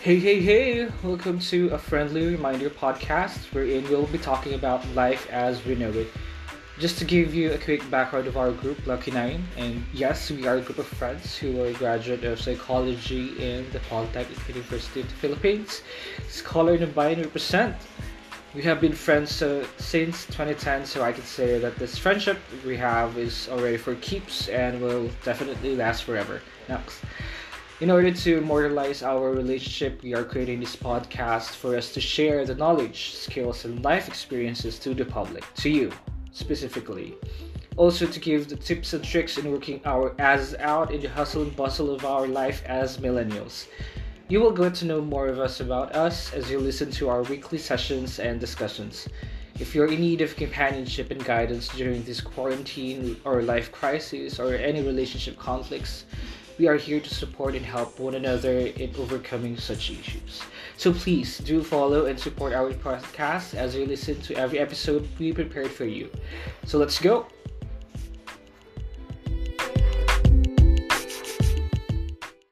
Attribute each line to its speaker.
Speaker 1: Hey, hey, hey! Welcome to a friendly reminder podcast wherein we'll be talking about life as we know it. Just to give you a quick background of our group, Lucky Nine, and yes, we are a group of friends who are a graduate of psychology in the Polytechnic University of the Philippines. Iskolar ng Bayan represent. We have been friends uh, since 2010, so I can say that this friendship we have is already for keeps and will definitely last forever. Next. In order to immortalize our relationship, we are creating this podcast for us to share the knowledge, skills, and life experiences to the public, to you specifically. Also, to give the tips and tricks in working our asses out in the hustle and bustle of our life as millennials. You will get to know more of us about us as you listen to our weekly sessions and discussions. If you're in need of companionship and guidance during this quarantine or life crisis or any relationship conflicts, we are here to support and help one another in overcoming such issues. So please do follow and support our podcast as you listen to every episode we prepared for you. So let's go!